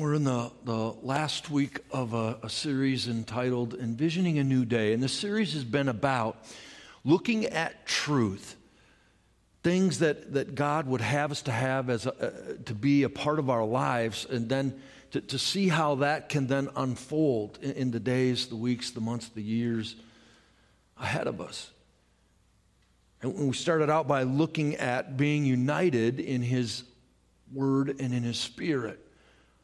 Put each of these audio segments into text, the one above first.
We're in the, the last week of a, a, series entitled Envisioning a New Day. And the series has been about looking at truth, things that, that God would have us to have as a, uh, to be a part of our lives, and then to, to see how that can then unfold in, in the days, the weeks, the months, the years ahead of us. And we started out by looking at being united in His Word and in His Spirit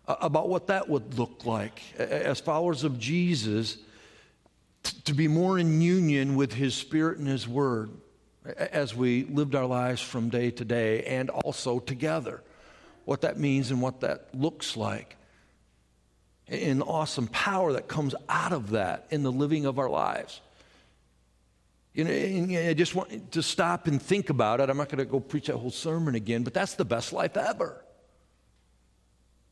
about what that would look like as followers of Jesus to be more in union with his spirit and his word as we lived our lives from day to day and also together. What that means and what that looks like. And the awesome power that comes out of that in the living of our lives. You know, I just want to stop and think about it. I'm not going to go preach that whole sermon again, but that's the best life ever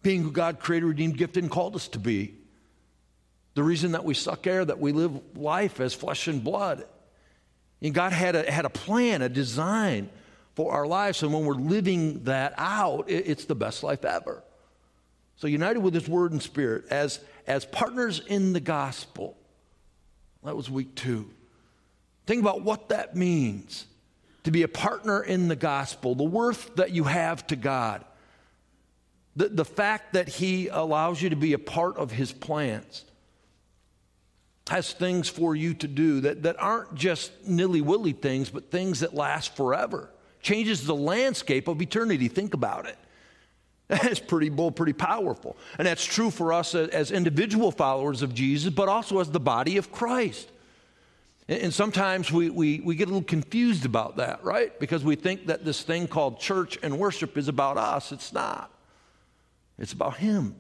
being who God created, redeemed, gifted, and called us to be. The reason that we suck air, that we live life as flesh and blood. And God had a, had a plan, a design for our lives. And when we're living that out, it, it's the best life ever. So, united with His Word and Spirit as, as partners in the gospel. That was week two. Think about what that means to be a partner in the gospel, the worth that you have to God. The, the fact that He allows you to be a part of His plans has things for you to do that, that aren't just nilly willy things, but things that last forever. Changes the landscape of eternity. Think about it. That's pretty bold, pretty powerful. And that's true for us as individual followers of Jesus, but also as the body of Christ. And sometimes we, we, we get a little confused about that, right? Because we think that this thing called church and worship is about us. It's not. It's about Him.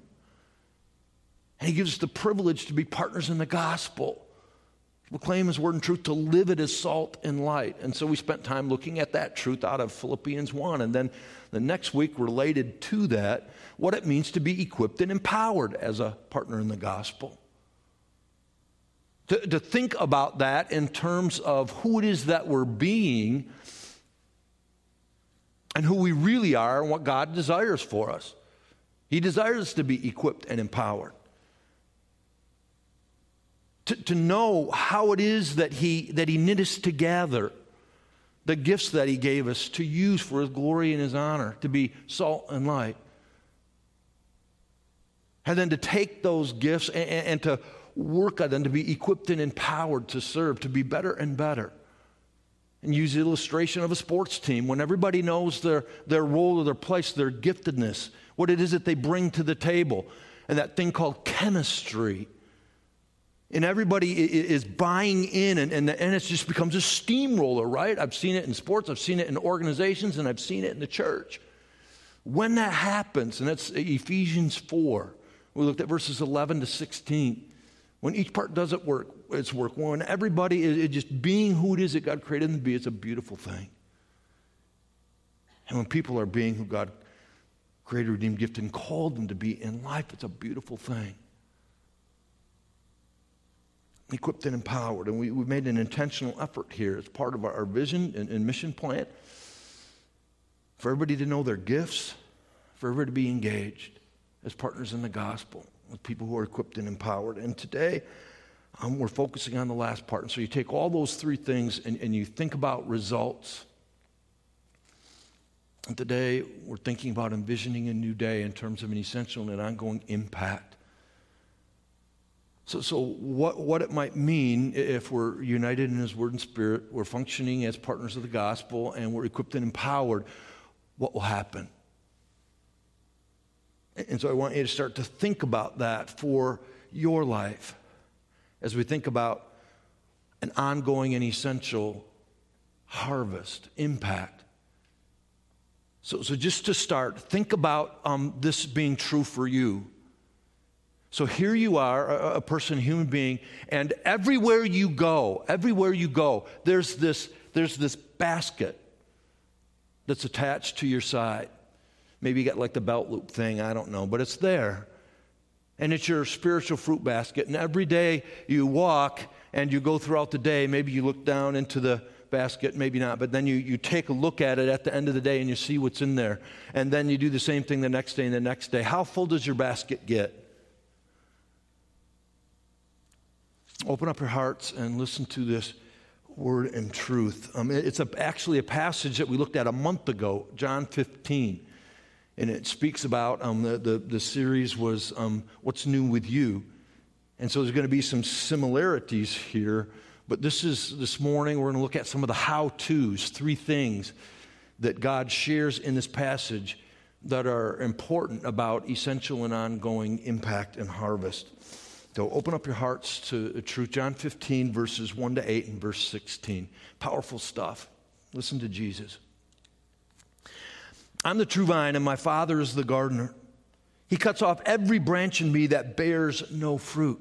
And He gives us the privilege to be partners in the gospel, to proclaim His word and truth, to live it as salt and light. And so we spent time looking at that truth out of Philippians 1. And then the next week, related to that, what it means to be equipped and empowered as a partner in the gospel. To, to think about that in terms of who it is that we're being and who we really are and what God desires for us. He desires us to be equipped and empowered. To, to know how it is that he, that he knit us together, the gifts that He gave us to use for His glory and His honor, to be salt and light. And then to take those gifts and, and to work on them, to be equipped and empowered to serve, to be better and better and use the illustration of a sports team when everybody knows their, their role or their place, their giftedness, what it is that they bring to the table, and that thing called chemistry. And everybody is buying in, and, and, and it just becomes a steamroller, right? I've seen it in sports, I've seen it in organizations, and I've seen it in the church. When that happens, and that's Ephesians 4, we looked at verses 11 to 16. When each part does it work, its work, when everybody is just being who it is that God created them to be, it's a beautiful thing. And when people are being who God created, redeemed, gifted, and called them to be in life, it's a beautiful thing. Equipped and empowered. And we, we made an intentional effort here as part of our, our vision and, and mission plan for everybody to know their gifts, for everybody to be engaged as partners in the gospel with people who are equipped and empowered. And today, um, we're focusing on the last part. And so you take all those three things and, and you think about results. Today, we're thinking about envisioning a new day in terms of an essential and ongoing impact. So, so what, what it might mean if we're united in His Word and Spirit, we're functioning as partners of the gospel, and we're equipped and empowered, what will happen? And so I want you to start to think about that for your life as we think about an ongoing and essential harvest, impact. So, so just to start, think about um, this being true for you. So here you are, a, a person, a human being, and everywhere you go, everywhere you go, there's this, there's this basket that's attached to your side. Maybe you got like the belt loop thing, I don't know, but it's there. And it's your spiritual fruit basket. And every day you walk and you go throughout the day, maybe you look down into the basket, maybe not, but then you, you take a look at it at the end of the day and you see what's in there. And then you do the same thing the next day and the next day. How full does your basket get? Open up your hearts and listen to this word and truth. Um, it's a, actually a passage that we looked at a month ago, John 15. And it speaks about um, the, the, the, series was um, What's New with You. And so there's going to be some similarities here. But this is this morning, we're going to look at some of the how to's, three things that God shares in this passage that are important about essential and ongoing impact and harvest. So open up your hearts to truth. John 15, verses 1 to 8, and verse 16. Powerful stuff. Listen to Jesus. I'm the true vine, and my Father is the gardener. He cuts off every branch in me that bears no fruit,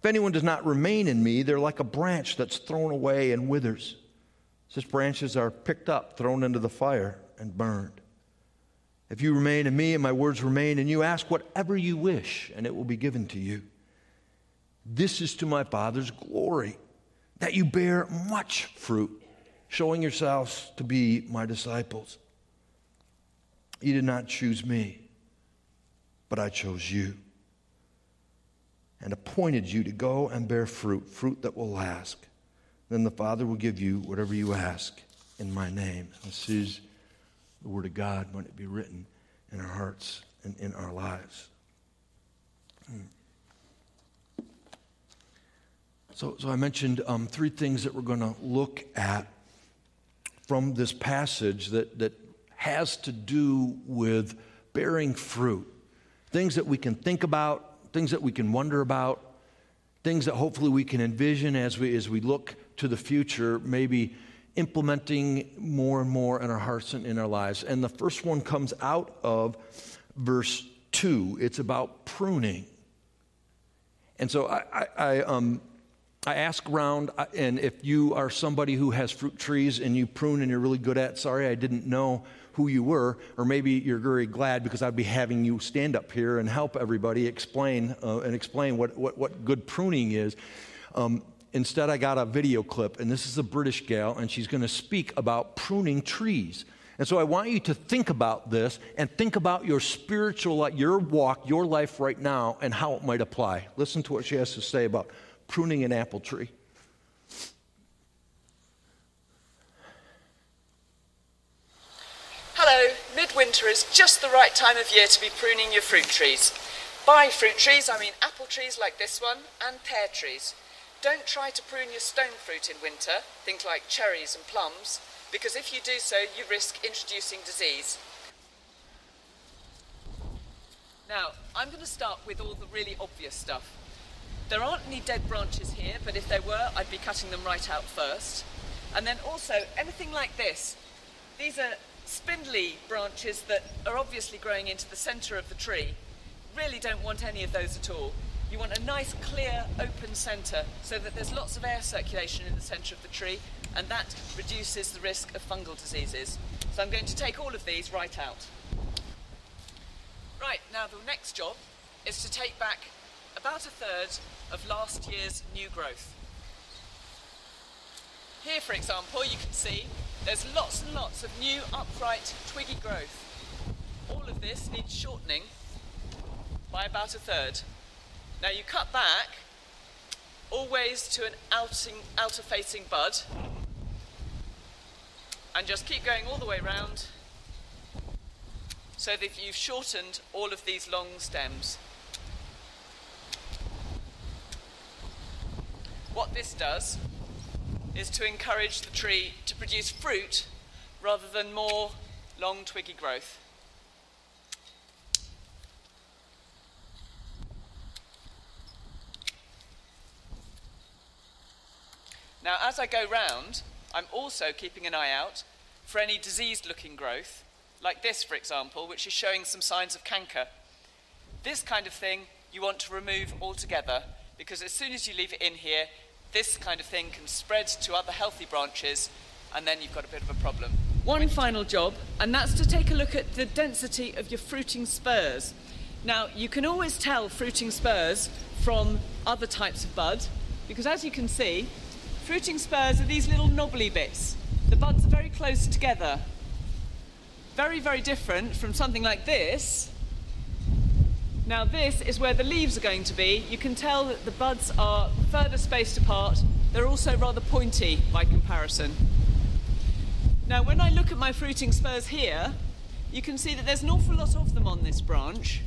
If anyone does not remain in me, they're like a branch that's thrown away and withers. Such branches are picked up, thrown into the fire, and burned. If you remain in me and my words remain in you, ask whatever you wish, and it will be given to you. This is to my Father's glory, that you bear much fruit, showing yourselves to be my disciples. You did not choose me, but I chose you and appointed you to go and bear fruit, fruit that will last. Then the Father will give you whatever you ask in my name. This is the Word of God when it be written in our hearts and in our lives. Hmm. So, so I mentioned um, three things that we're going to look at from this passage that, that has to do with bearing fruit. Things that we can think about, things that we can wonder about, things that hopefully we can envision as we, as we look to the future, maybe implementing more and more in our hearts and in our lives. And the first one comes out of verse 2. It's about pruning. And so I, I, I um, I ask around, and if you are somebody who has fruit trees and you prune and you're really good at, sorry, I didn't know who you were, or maybe you're very glad because I'd be having you stand up here and help everybody explain uh, and explain what, what, what good pruning is. Um, instead, I got a video clip, and this is a British gal, and she's going to speak about pruning trees. And so I want you to think about this and think about your spiritual, life, your walk, your life right now, and how it might apply. Listen to what she has to say about pruning an apple tree. The right time of year to be pruning your fruit trees. By fruit trees, I mean apple trees like this one and pear trees. Don't try to prune your stone fruit in winter, things like cherries and plums, because if you do so, you risk introducing disease. Now, I'm going to start with all the really obvious stuff. There aren't any dead branches here, but if there were, I'd be cutting them right out first. And then also, anything like this. These are spindly branches that are obviously growing into the centre of the tree. Really don't want any of those at all. You want a nice, clear, open centre so that there's lots of air circulation in the centre of the tree, and that reduces the risk of fungal diseases. So I'm going to take all of these right out. Right, now the next job is to take back about a third of last year's new growth. Here, for example, you can see there's lots and lots of new upright twiggy growth. All of this needs shortening by about a third. Now you cut back always to an outing, outer facing bud and just keep going all the way round so that you've shortened all of these long stems. What this does is to encourage the tree to produce fruit rather than more long twiggy growth. Now, as I go round, I'm also keeping an eye out for any diseased looking growth, like this, for example, which is showing some signs of canker. This kind of thing you want to remove altogether because as soon as you leave it in here, this kind of thing can spread to other healthy branches and then you've got a bit of a problem. One final job, and that's to take a look at the density of your fruiting spurs. Now, you can always tell fruiting spurs from other types of bud because as you can see, fruiting spurs are these little knobbly bits. The buds are very close together. Very, very different from something like this. Now, this is where the leaves are going to be. You can tell that the buds are further spaced apart. They're also rather pointy by comparison. Now, when I look at my fruiting spurs here, you can see that there's an awful lot of them on this branch.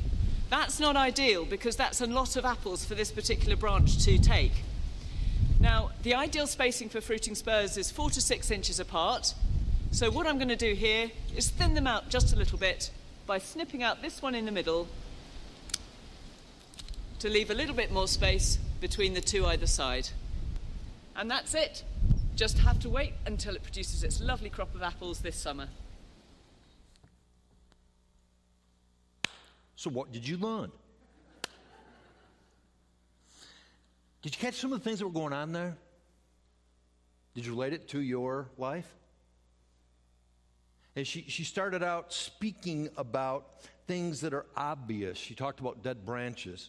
That's not ideal because that's a lot of apples for this particular branch to take. Now, the ideal spacing for fruiting spurs is four to six inches apart. So what I'm going to do here is thin them out just a little bit by snipping out this one in the middle to leave a little bit more space between the two either side. And that's it. Just have to wait until it produces its lovely crop of apples this summer. So, what did you learn? Did you catch some of the things that were going on there? Did you relate it to your life? And she, she started out speaking about things that are obvious. She talked about dead branches.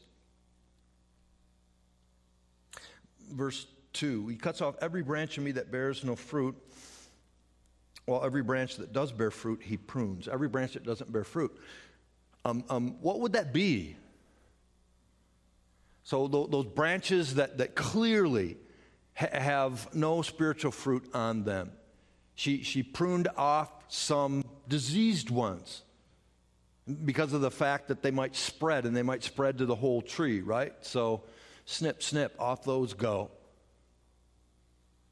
Verse 2 He cuts off every branch in me that bears no fruit, while every branch that does bear fruit, he prunes. Every branch that doesn't bear fruit. Um, um, what would that be? So, th- those branches that, that clearly ha- have no spiritual fruit on them. She, she pruned off some diseased ones because of the fact that they might spread and they might spread to the whole tree, right? So, snip, snip, off those go.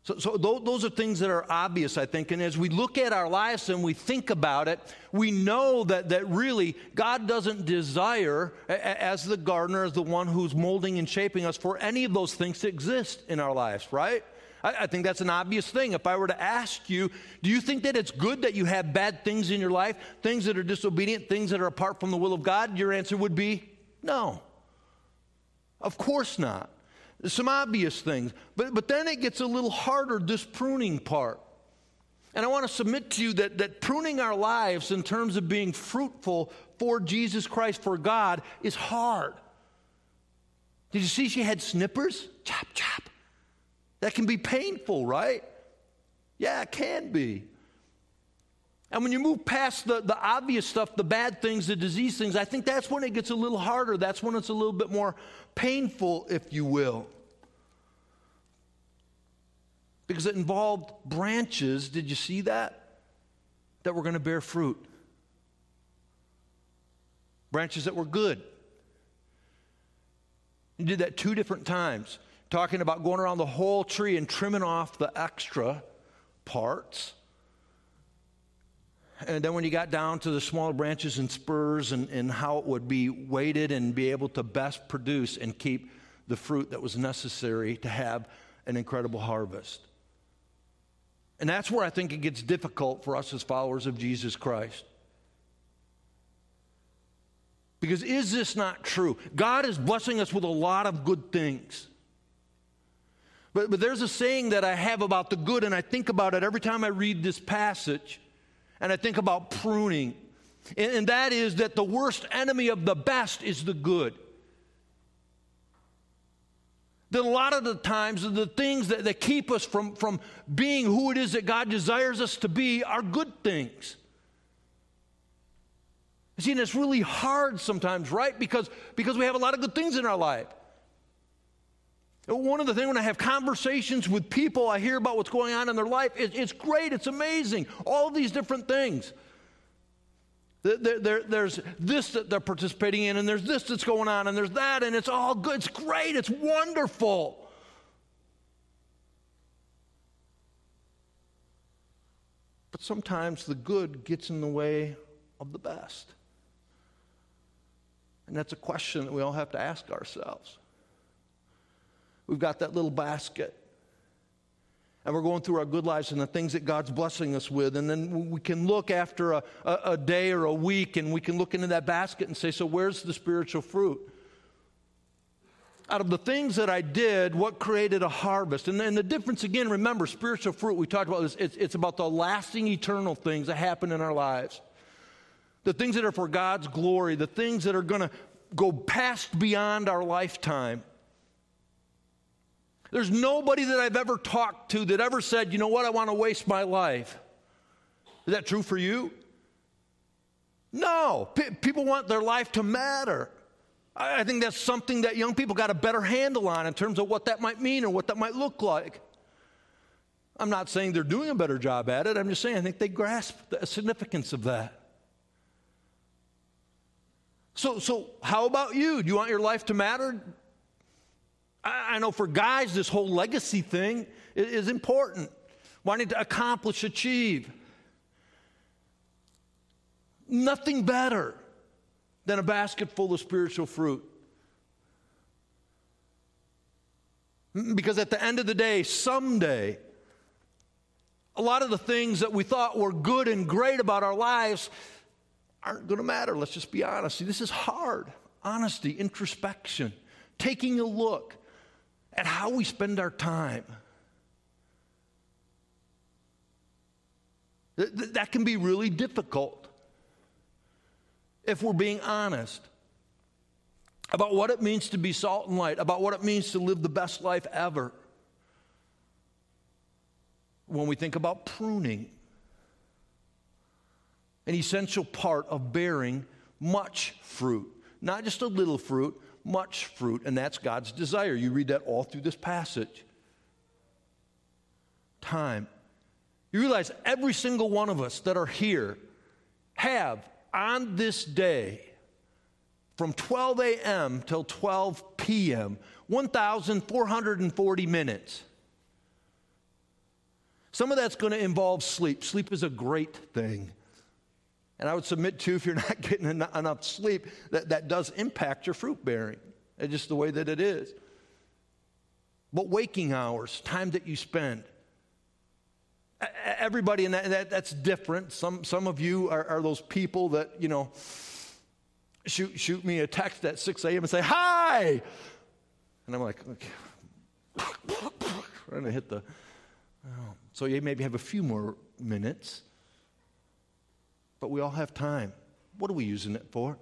So, so those are things that are obvious, I think. And as we look at our lives and we think about it, we know that, that really God doesn't desire, as the gardener, as the one who's molding and shaping us, for any of those things to exist in our lives, right? I, I think that's an obvious thing. If I were to ask you, do you think that it's good that you have bad things in your life, things that are disobedient, things that are apart from the will of God? Your answer would be no. Of course not some obvious things. But, but then it gets a little harder, this pruning part. And I want to submit to you that, that pruning our lives in terms of being fruitful for Jesus Christ, for God, is hard. Did you see she had snippers? Chop, chop. That can be painful, right? Yeah, it can be. And when you move past the, the obvious stuff, the bad things, the disease things, I think that's when it gets a little harder. That's when it's a little bit more painful, if you will. Because it involved branches, did you see that? That were going to bear fruit. Branches that were good. He did that two different times, talking about going around the whole tree and trimming off the extra parts and then when you got down to the smaller branches and spurs and, and how it would be weighted and be able to best produce and keep the fruit that was necessary to have an incredible harvest. And that's where I think it gets difficult for us as followers of Jesus Christ. Because is this not true? God is blessing us with a lot of good things. But, but there's a saying that I have about the good, and I think about it every time I read this passage and I think about pruning. And that is that the worst enemy of the best is the good. That a lot of the times, the things that, that keep us from, from being who it is that God desires us to be are good things. See, and it's really hard sometimes, right? Because, because we have a lot of good things in our life. One of the things when I have conversations with people, I hear about what's going on in their life. It, it's great, it's amazing, all these different things. There, there, there's this that they're participating in, and there's this that's going on, and there's that, and it's all good. It's great, it's wonderful. But sometimes the good gets in the way of the best. And that's a question that we all have to ask ourselves. We've got that little basket. and we're going through our good lives and the things that God's blessing us with. And then we can look after a, a, a, day or a week and we can look into that basket and say, So, where's the spiritual fruit? Out of the things that I did, what created a harvest? And then the difference again, remember, spiritual fruit, we talked about this, it's, it's about the lasting, eternal things that happen in our lives. The things that are for God's glory, the things that are going to go past beyond our lifetime. There's nobody that I've ever talked to that ever said, you know what, I want to waste my life. Is that true for you? No. P- people want their life to matter. I-, I think that's something that young people got a better handle on in terms of what that might mean or what that might look like. I'm not saying they're doing a better job at it. I'm just saying I think they grasp the significance of that. So, so how about you? Do you want your life to matter? I, know for guys, this whole legacy thing is, is important. Wanting to accomplish, achieve. Nothing better than a basket full of spiritual fruit. Because at the end of the day, someday, a lot of the things that we thought were good and great about our lives aren't going to matter. Let's just be honest. See, this is hard. Honesty, introspection, taking a look at how we spend our time. That can be really difficult if we're being honest about what it means to be salt and light, about what it means to live the best life ever. When we think about pruning, an essential part of bearing much fruit. Not just a little fruit, much fruit, and that's God's desire. You read that all through this passage. Time. You realize every single one of us that are here have on this day from 12 a.m. till 12 p.m. 1,440 minutes. Some of that's going to involve sleep. Sleep is a great thing. And I would submit to if you're not getting enough sleep, that, that does impact your fruit bearing. It's just the way that it is. But waking hours, time that you spend, everybody in that, that that's different. Some, some of you are, are, those people that, you know, shoot, shoot me a text at 6 a.m. and say, Hi! And I'm like, okay. Trying to hit the. Oh. So you maybe have a few more minutes but we all have time. What are we using it for?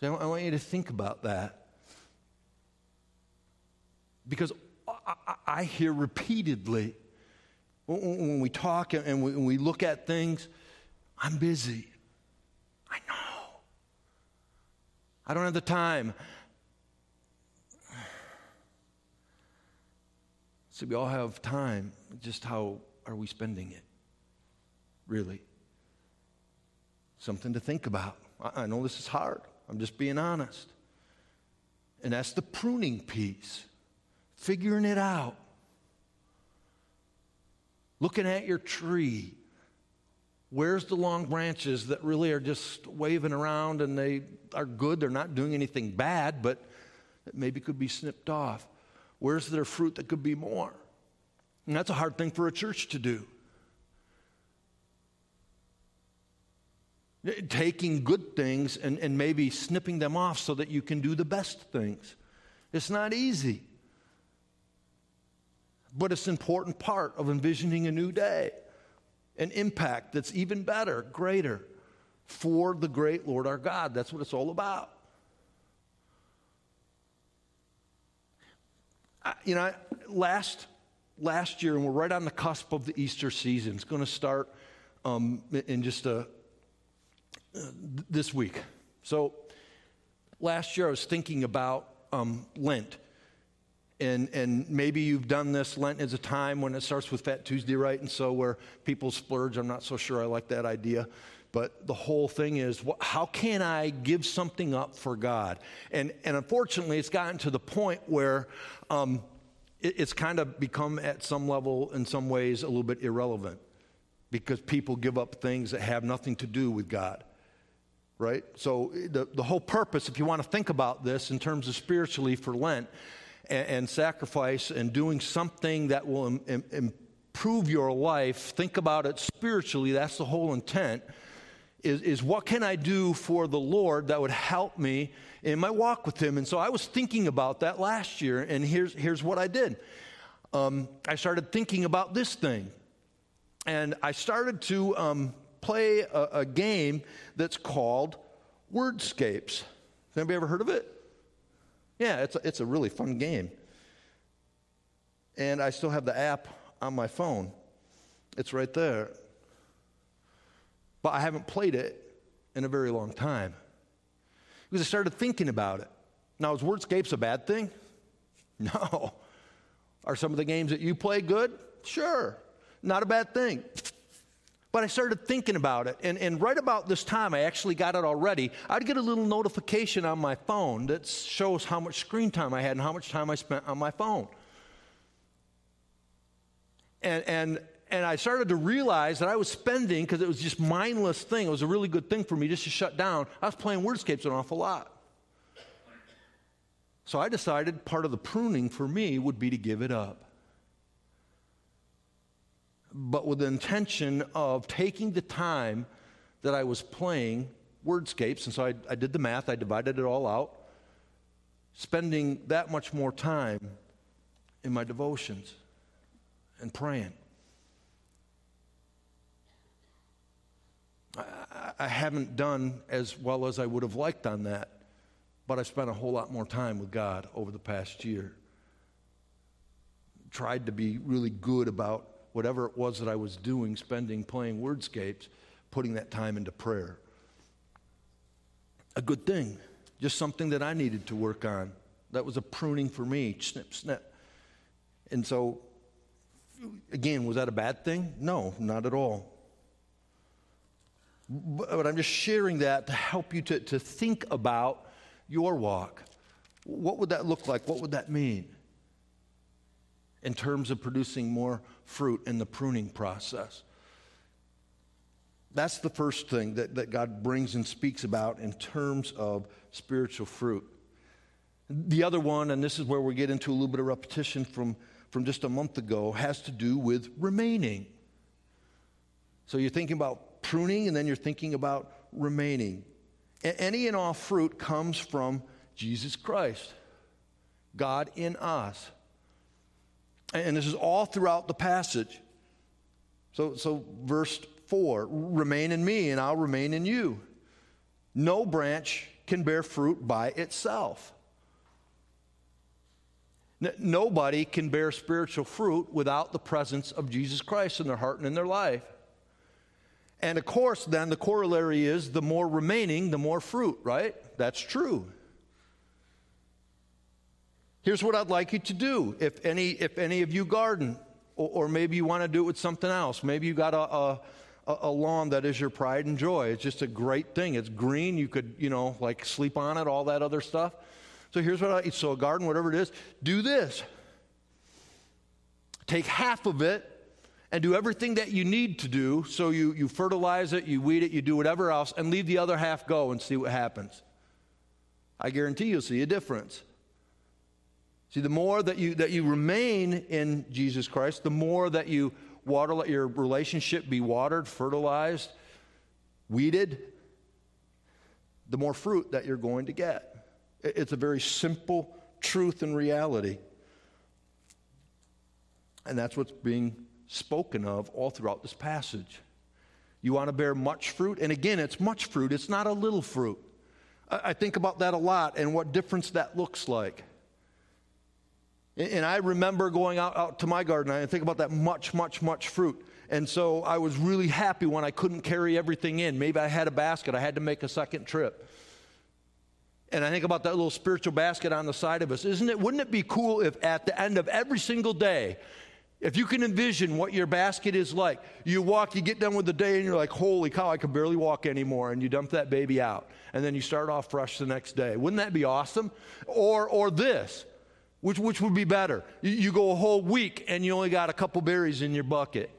So I want you to think about that. Because I hear repeatedly when we talk and we look at things, I'm busy. I know. I don't have the time. So we all have time. Just how are we spending it? Really. Something to think about. I know this is hard. I'm just being honest. And that's the pruning piece, figuring it out. Looking at your tree. Where's the long branches that really are just waving around and they are good? They're not doing anything bad, but maybe could be snipped off. Where's their fruit that could be more? And that's a hard thing for a church to do. Taking good things and, and maybe snipping them off so that you can do the best things. It's not easy. But it's an important part of envisioning a new day, an impact that's even better, greater for the great Lord our God. That's what it's all about. I, you know, last, last year, and we're right on the cusp of the Easter season, it's going to start um, in just a, this week. So last year I was thinking about um, Lent. And, and maybe you've done this. Lent is a time when it starts with Fat Tuesday, right? And so where people splurge. I'm not so sure I like that idea. But the whole thing is, how can I give something up for God? And, and unfortunately, it's gotten to the point where um, it, it's kind of become, at some level, in some ways, a little bit irrelevant because people give up things that have nothing to do with God right? So, the, the whole purpose, if you want to think about this in terms of spiritually for Lent, and, and sacrifice and doing something that will Im- Im- improve your life, think about it spiritually. That's the whole intent. Is, is what can I do for the Lord that would help me in my walk with Him? And so I was thinking about that last year, and here's, here's what I did. Um, I started thinking about this thing, and I started to um, play a, a, game that's called Wordscapes. Has anybody ever heard of it? Yeah, it's a, it's a really fun game. And I still have the app on my phone. It's right there. But I haven't played it in a very long time. Because I started thinking about it. Now, is Wordscapes a bad thing? No. Are some of the games that you play good? Sure. Not a bad thing. But I started thinking about it, and, and right about this time, I actually got it already. I'd get a little notification on my phone that shows how much screen time I had and how much time I spent on my phone. And, and, and I started to realize that I was spending, because it was just mindless thing, it was a really good thing for me just to shut down. I was playing Wordscapes an awful lot. So I decided part of the pruning for me would be to give it up. But with the intention of taking the time that I was playing Wordscapes, and so I, I did the math, I divided it all out, spending that much more time in my devotions and praying. I, I haven't done as well as I would have liked on that, but I spent a whole lot more time with God over the past year. Tried to be really good about whatever it was that I was doing, spending playing wordscapes, putting that time into prayer. A good thing, just something that I needed to work on. That was a pruning for me, snip, snip. And so again, was that a bad thing? No, not at all. But I'm just sharing that to help you to, to think about your walk. What would that look like? What would that mean in terms of producing more fruit in the pruning process? That's the first thing that, that God brings and speaks about in terms of spiritual fruit. The other one, and this is where we get into a little bit of repetition from from just a month ago has to do with remaining. So you're thinking about pruning and then you're thinking about remaining. Any and all fruit comes from Jesus Christ, God in us. And this is all throughout the passage. So, so verse 4 remain in me, and I'll remain in you. No branch can bear fruit by itself. Nobody can bear spiritual fruit without the presence of Jesus Christ in their heart and in their life. And of course, then the corollary is the more remaining, the more fruit, right? That's true. Here's what I'd like you to do. If any, if any of you garden, or, or maybe you want to do it with something else, maybe you got a, a, a lawn that is your pride and joy. It's just a great thing. It's green. You could, you know, like sleep on it, all that other stuff. So here's what I so a garden, whatever it is, do this. Take half of it and do everything that you need to do. So you, you fertilize it, you weed it, you do whatever else, and leave the other half go and see what happens. I guarantee you'll see a difference. See, the more that you, that you remain in Jesus Christ, the more that you water, let your relationship be watered, fertilized, weeded, the more fruit that you're going to get. It's a very simple truth and reality. And that's what's being spoken of all throughout this passage. You want to bear much fruit? And again, it's much fruit, it's not a little fruit. I think about that a lot and what difference that looks like. And I remember going out, out to my garden, I think about that much, much, much fruit. And so I was really happy when I couldn't carry everything in. Maybe I had a basket, I had to make a second trip and I think about that little spiritual basket on the side of us. Isn't it? Wouldn't it be cool if at the end of every single day, if you can envision what your basket is like, you walk, you get done with the day, and you're like, holy cow, I can barely walk anymore, and you dump that baby out, and then you start off fresh the next day. Wouldn't that be awesome? Or, or this, which, which would be better? You, you go a whole week and you only got a couple berries in your bucket.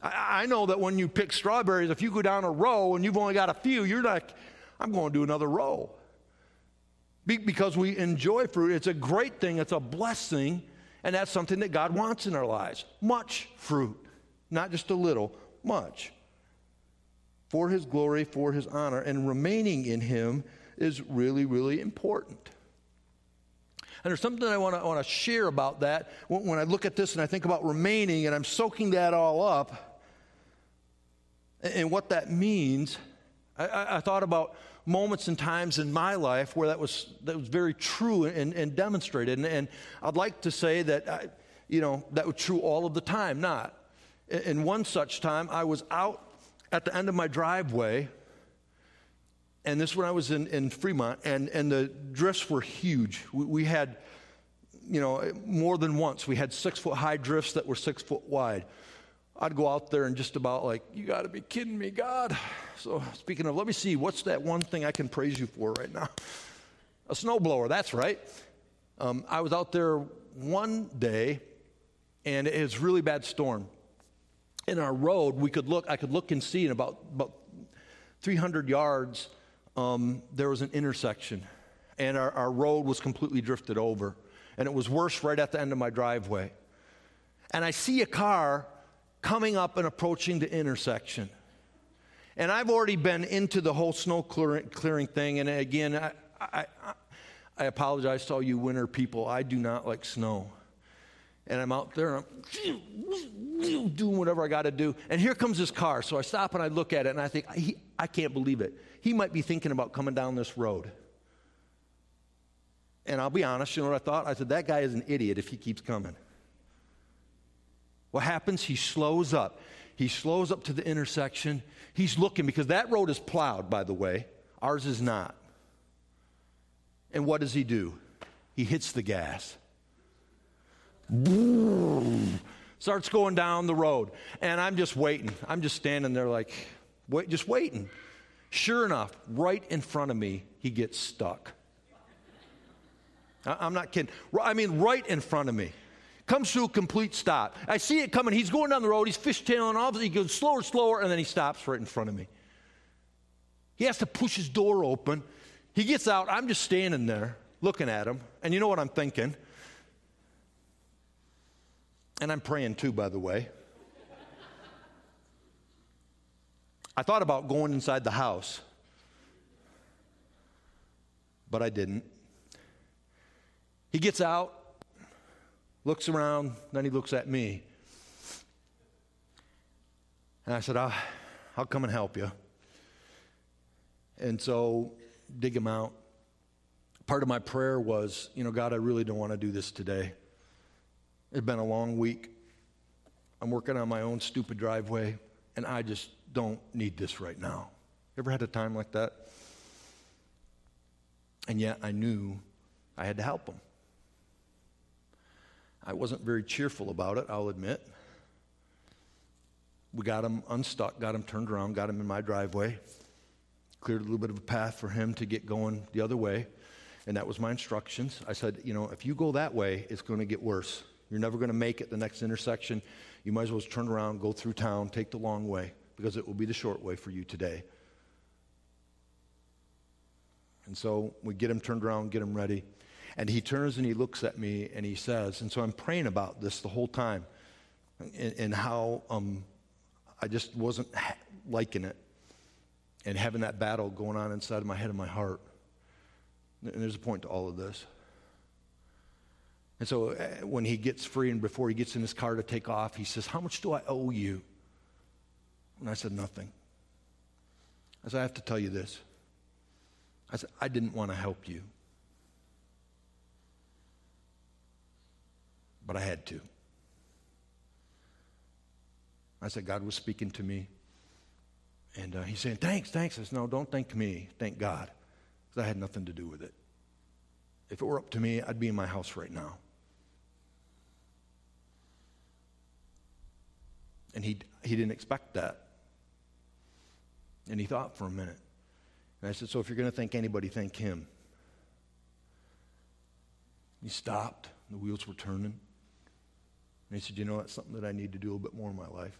I, I know that when you pick strawberries, if you go down a row and you've only got a few, you're like, I'm going to do another row. Be- because we enjoy fruit. It's a great thing, it's a blessing, and that's something that God wants in our lives. Much fruit, not just a little, much. For His glory, for His honor, and remaining in Him is really, really important. And there's something I want to, I want to share about that when, when I look at this and I think about remaining and I'm soaking that all up and, and what that means. I, I, I, thought about moments and times in my life where that was, that was very true and, and demonstrated. And, and, I'd like to say that, I, you know, that was true all of the time, not. In one such time, I was out at the end of my driveway and this when I was in, in Fremont, and, and the drifts were huge. We, we, had, you know, more than once, we had six foot high drifts that were six foot wide. I'd go out there and just about like, you got to be kidding me, God. So, speaking of, let me see, what's that one thing I can praise you for right now? A snowblower, that's right. Um, I was out there one day, and it was really bad storm. In our road, we could look, I could look and see in about, about 300 yards um, there was an intersection, and our, our road was completely drifted over. And it was worse right at the end of my driveway. And I see a car coming up and approaching the intersection. And I've already been into the whole snow clearing, thing. And again, I, I, I, apologize to all you winter people. I do not like snow. And I'm out there, and I'm doing whatever I got to do. And here comes this car. So I stop and I look at it, and I think, I can't believe it he might be thinking about coming down this road. And I'll be honest, you know what I thought? I said, that guy is an idiot if he keeps coming. What happens? He slows up. He slows up to the intersection. He's looking because that road is plowed, by the way. Ours is not. And what does he do? He hits the gas. Starts going down the road. And I'm just waiting. I'm just standing there like, wait, just waiting. Sure enough, right in front of me, he gets stuck. I'm not kidding. I mean, right in front of me. Comes to a complete stop. I see it coming. He's going down the road. He's fishtailing off. He goes slower, slower, and then he stops right in front of me. He has to push his door open. He gets out. I'm just standing there looking at him. And you know what I'm thinking? And I'm praying too, by the way. I thought about going inside the house, but I didn't. He gets out, looks around, then he looks at me. And I said, I'll, I'll come and help you. And so, dig him out. Part of my prayer was, you know, God, I really don't want to do this today. It's been a long week. I'm working on my own stupid driveway, and I just don't need this right now. Ever had a time like that? And yet I knew I had to help them. I wasn't very cheerful about it, I'll admit. We got him unstuck, got him turned around, got him in my driveway, cleared a little bit of a path for him to get going the other way. And that was my instructions. I said, you know, if you go that way, it's going to get worse. You're never going to make it the next intersection. You might as well turn around, go through town, take the long way because it will be the short way for you today. And so we get him turned around, get him ready. And he turns and he looks at me and he says, and so I'm praying about this the whole time and, and how um, I just wasn't liking it and having that battle going on inside of my head and my heart. And there's a point to all of this. And so uh, when he gets free and before he gets in his car to take off, he says, How much do I owe you? And I said, Nothing. I said, I have to tell you this. I said, I didn't want to help you, but I had to. I said, God was speaking to me. And uh, he's saying, Thanks, thanks. I said, No, don't thank me. Thank God. Because I had nothing to do with it. If it were up to me, I'd be in my house right now. And he, he didn't expect that. And he thought for a minute. And I said, So if you're going to thank anybody, thank him. He stopped. The wheels were turning. And he said, You know, that's something that I need to do a little bit more in my life.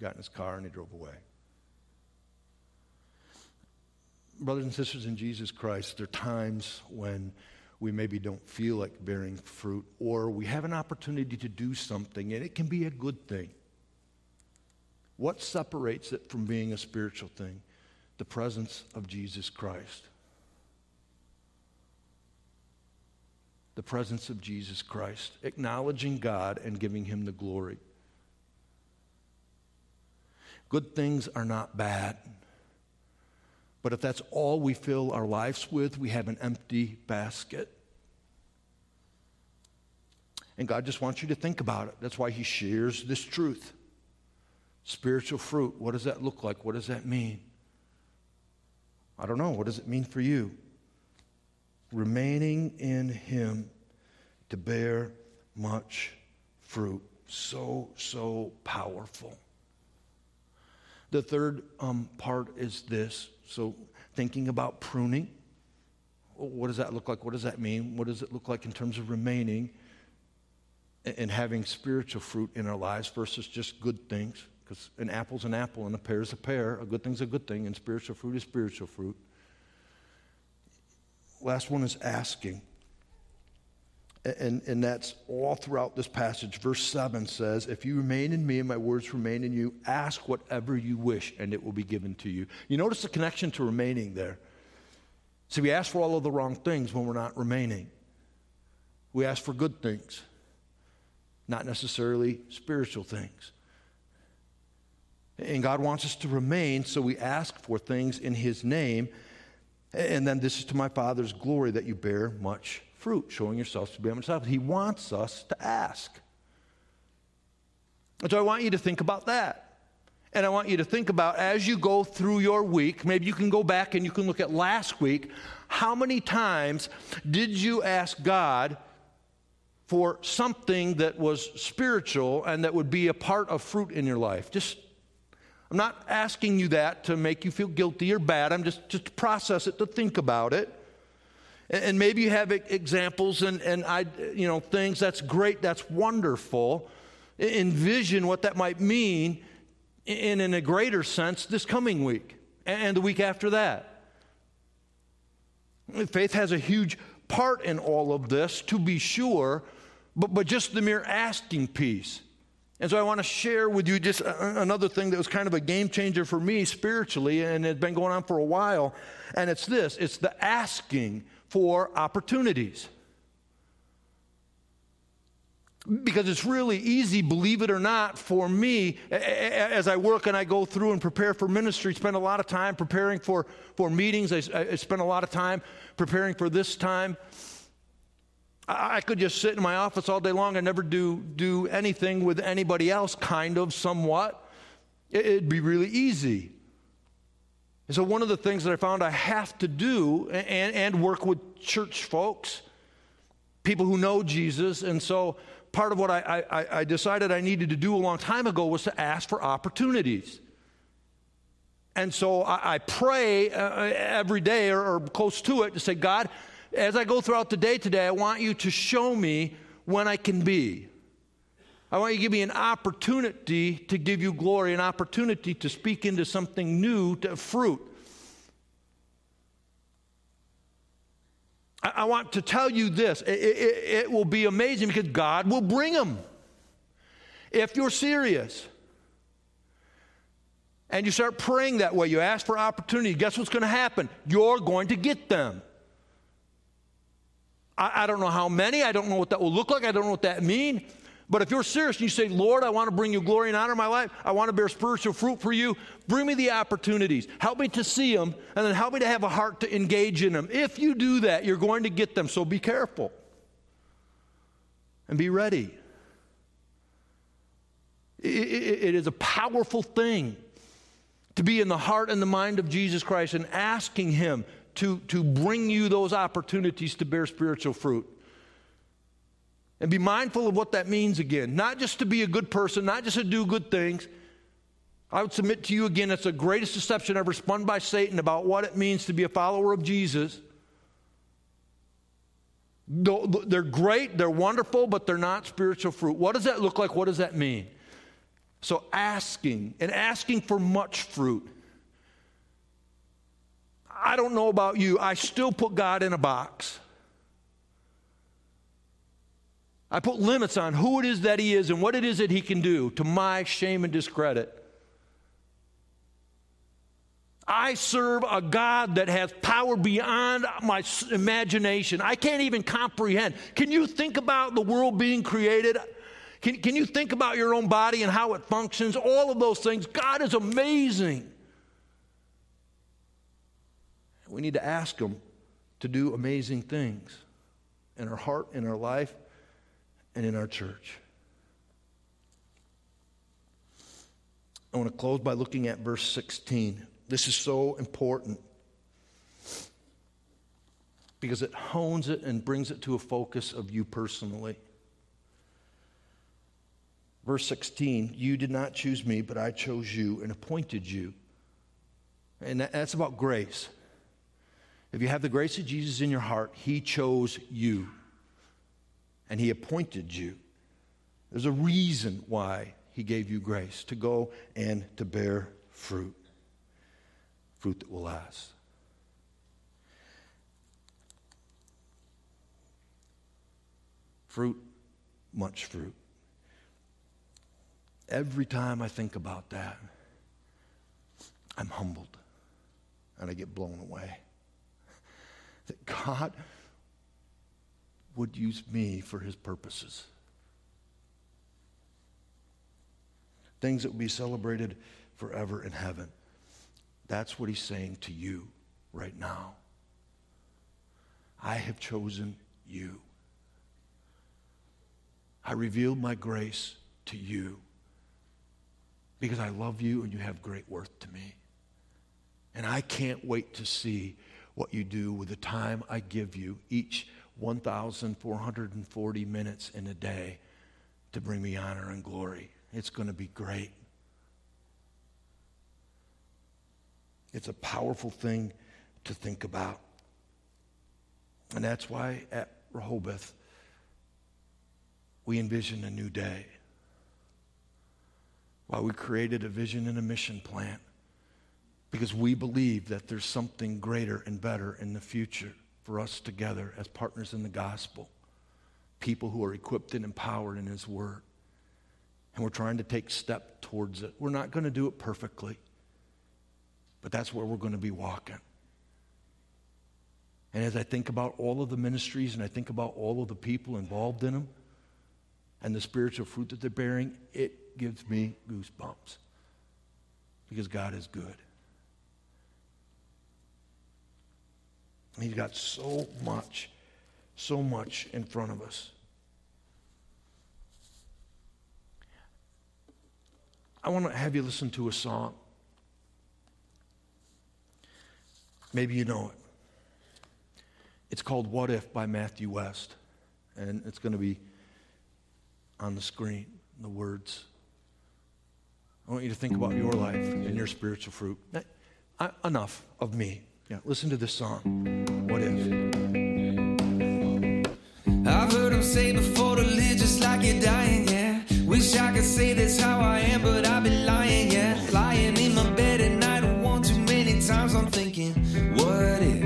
Got in his car and he drove away. brothers and sisters in Jesus Christ, there are times when we maybe don't feel like bearing fruit, or we have an opportunity to do something, and it can be a good thing. What separates it from being a spiritual thing? The presence of Jesus Christ. The presence of Jesus Christ, acknowledging God and giving Him the glory. Good things are not bad. But if that's all we fill our lives with, we have an empty basket. And God just wants you to think about it. That's why He shares this truth. Spiritual fruit, what does that look like? What does that mean? I don't know. What does it mean for you? Remaining in Him to bear much fruit. So, so powerful. The third um, part is this. So, thinking about pruning. What does that look like? What does that mean? What does it look like in terms of remaining and having spiritual fruit in our lives versus just good things? Because an apple's an apple and a pear's a pear. A good thing's a good thing, and spiritual fruit is spiritual fruit. Last one is asking. And, and that's all throughout this passage. Verse 7 says, If you remain in me and my words remain in you, ask whatever you wish and it will be given to you. You notice the connection to remaining there. See, we ask for all of the wrong things when we're not remaining. We ask for good things, not necessarily spiritual things. And God wants us to remain, so we ask for things in His name. And then this is to my Father's glory that you bear much fruit, showing yourselves to be my disciples. He wants us to ask. And so I want you to think about that. And I want you to think about as you go through your week, maybe you can go back and you can look at last week. How many times did you ask God for something that was spiritual and that would be a part of fruit in your life? Just I'm not asking you that to make you feel guilty or bad. I'm just just to process it, to think about it. And maybe you have examples and, and I, you know, things that's great, that's wonderful. Envision what that might mean in, in a greater sense this coming week and the week after that. Faith has a huge part in all of this, to be sure, but, but just the mere asking piece. And so I want to share with you just uh, uh, another thing that was kind of a game changer for me spiritually, and it's been going on for a while. And it's this it's the asking for opportunities. Because it's really easy, believe it or not, for me, as I work and I go through and prepare for ministry, spend a lot of time preparing for, for meetings. I, I spend a lot of time preparing for this time. I could just sit in my office all day long and never do, do anything with anybody else, kind of, somewhat. It'd be really easy. And so, one of the things that I found I have to do and, and work with church folks, people who know Jesus. And so, part of what I, I, I decided I needed to do a long time ago was to ask for opportunities. And so, I, I pray uh, every day or, or close to it to say, God, as I go throughout the day today, I want you to show me when I can be. I want you to give me an opportunity to give you glory, an opportunity to speak into something new, to fruit. I, I want to tell you this it, it, it will be amazing because God will bring them. If you're serious and you start praying that way, you ask for opportunity, guess what's going to happen? You're going to get them. I, I, don't know how many, I don't know what that will look like, I don't know what that means. But if you're serious and you say, Lord, I want to bring you glory and honor in my life, I want to bear spiritual fruit for you, bring me the opportunities. Help me to see them, and then help me to have a heart to engage in them. If you do that, you're going to get them, so be careful and be ready. it, it, it is a powerful thing to be in the heart and the mind of Jesus Christ and asking Him to, to bring you those opportunities to bear spiritual fruit. And be mindful of what that means again. Not just to be a good person, not just to do good things. I would submit to you again, it's the greatest deception ever spun by Satan about what it means to be a follower of Jesus. They're great, they're wonderful, but they're not spiritual fruit. What does that look like? What does that mean? So, asking and asking for much fruit. I don't know about you, I still put God in a box. I put limits on who it is that He is and what it is that He can do to my shame and discredit. I serve a God that has power beyond my imagination. I can't even comprehend. Can you think about the world being created? Can, can you think about your own body and how it functions? All of those things. God is amazing. We need to ask Him to do amazing things in our heart, in our life, and in our church. I want to close by looking at verse 16. This is so important because it hones it and brings it to a focus of you personally. Verse 16, you did not choose me, but I chose you and appointed you. And that's about grace. If you have the grace of Jesus in your heart, He chose you and He appointed you. There's a reason why He gave you grace to go and to bear fruit, fruit that will last. Fruit, much fruit. Every time I think about that, I'm humbled and I get blown away that God would use me for his purposes. Things that will be celebrated forever in heaven. That's what he's saying to you right now. I have chosen you. I revealed my grace to you because I love you and you have great worth to me. And I can't wait to see what you do with the time I give you each 1,440 minutes in a day to bring me honor and glory. It's going to be great. It's a powerful thing to think about. And that's why at Rehoboth, we envision a new day. Why we created a vision and a mission plan because we believe that there's something greater and better in the future for us together as partners in the gospel, people who are equipped and empowered in His Word. And we're trying to take step towards it. We're not going to do it perfectly, but that's where we're going to be walking. And as I think about all of the ministries and I think about all of the people involved in them and the spiritual fruit that they're bearing, it gives me goosebumps because God is good. He's got so much, so much in front of us. I want to have you listen to a song. Maybe you know it. It's called What If by Matthew West. And it's going to be on the screen, the words. I want you to think about your life and your spiritual fruit. Enough of me. Yeah, listen to this song. Wish I could say that's how I am, but I've been lying, yeah. Lying in my bed at night, one too many times I'm thinking, what if?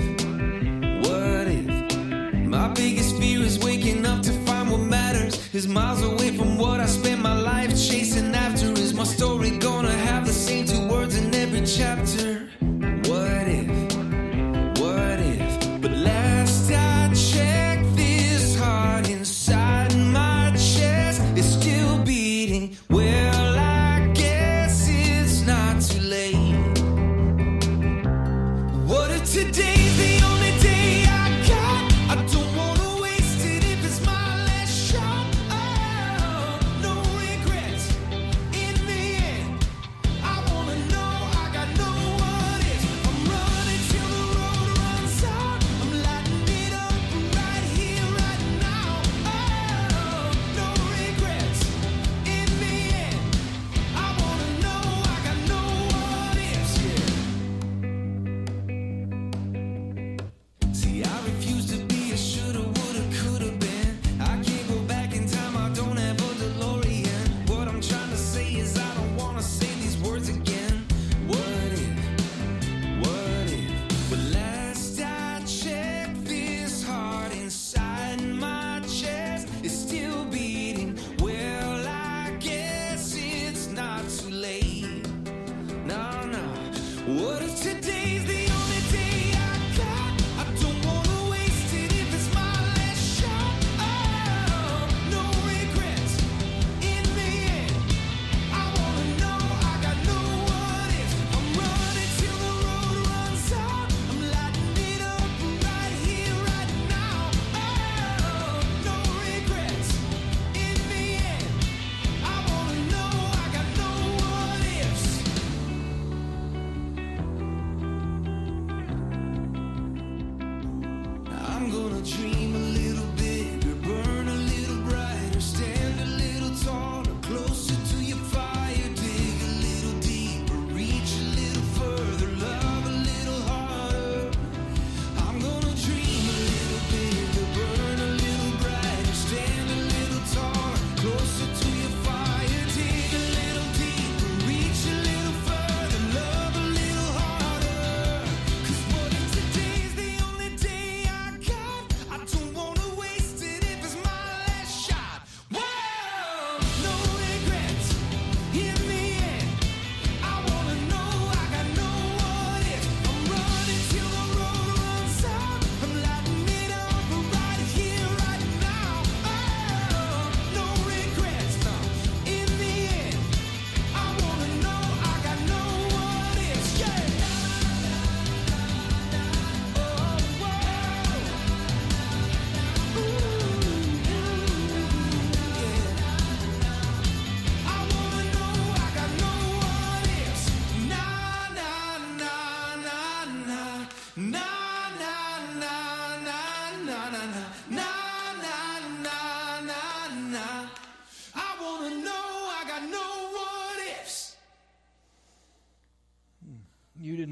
What if? My biggest fear is waking up to find what matters is miles away from what I spend my life chasing after. Is my story gonna have the same two words in every chapter? today.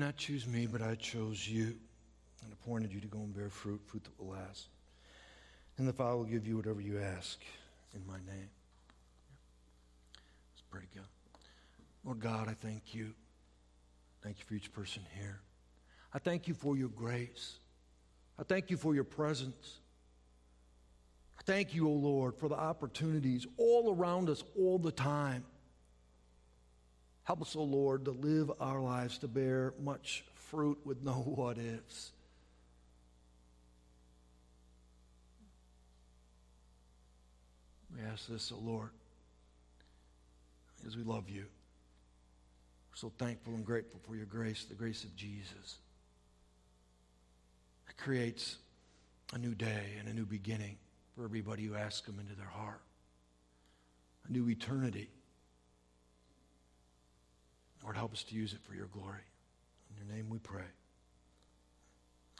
Not choose me, but I chose you and appointed you to go and bear fruit, fruit that will last. And the Father will give you whatever you ask in my name. Let's pray together. Lord God, I thank you. Thank you for each person here. I thank you for your grace. I thank you for your presence. I thank you, O Lord, for the opportunities all around us all the time. Help us, O Lord, to live our lives to bear much fruit with no what ifs. We ask this, O Lord, as we love you. We're so thankful and grateful for your grace, the grace of Jesus. It creates a new day and a new beginning for everybody who asks Him into their heart, a new eternity. Lord, help us to use it for your glory. In your name we pray.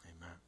Amen.